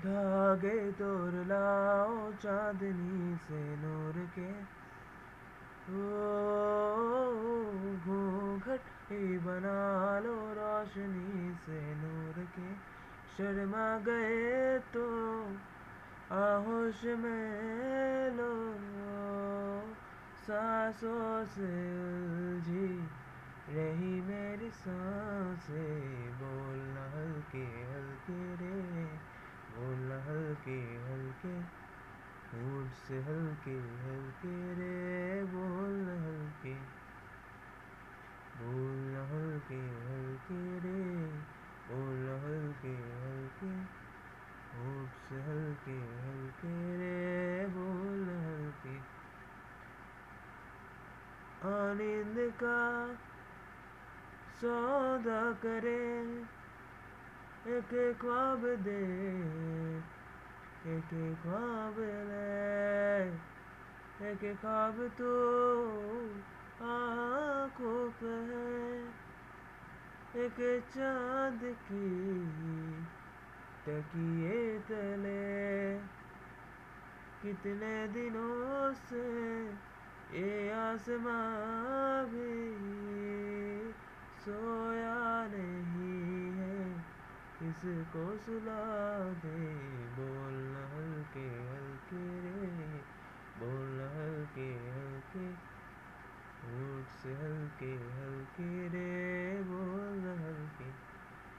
धागे तोड़ लाओ चांदनी से नूर के। ओ, घूंघट ही बना लो रोशनी से नूर के। शर्मा गए तो आहोश में लो, सांसों से उलझी रही मेरी साँसें बोलना हल्के हल्के रे बोलना हल्के हल्के होठ से हल्के हल्के रे, बोल हल्के। बोलना हल्के हल्के रे, बोल हल्के हल्के। होठ से हल्के हल्के रे, बोल हल्के। आनंद का सौदा करे एक ख्वाब दे एक ख्वाब ले। एक ख्वाब तो आँखों पे है। एक चाँद की तकिए तले। कितने दिनों से ये आसमां भी सोया नहीं है। किसको सुला दे होठ से हल्के हल्के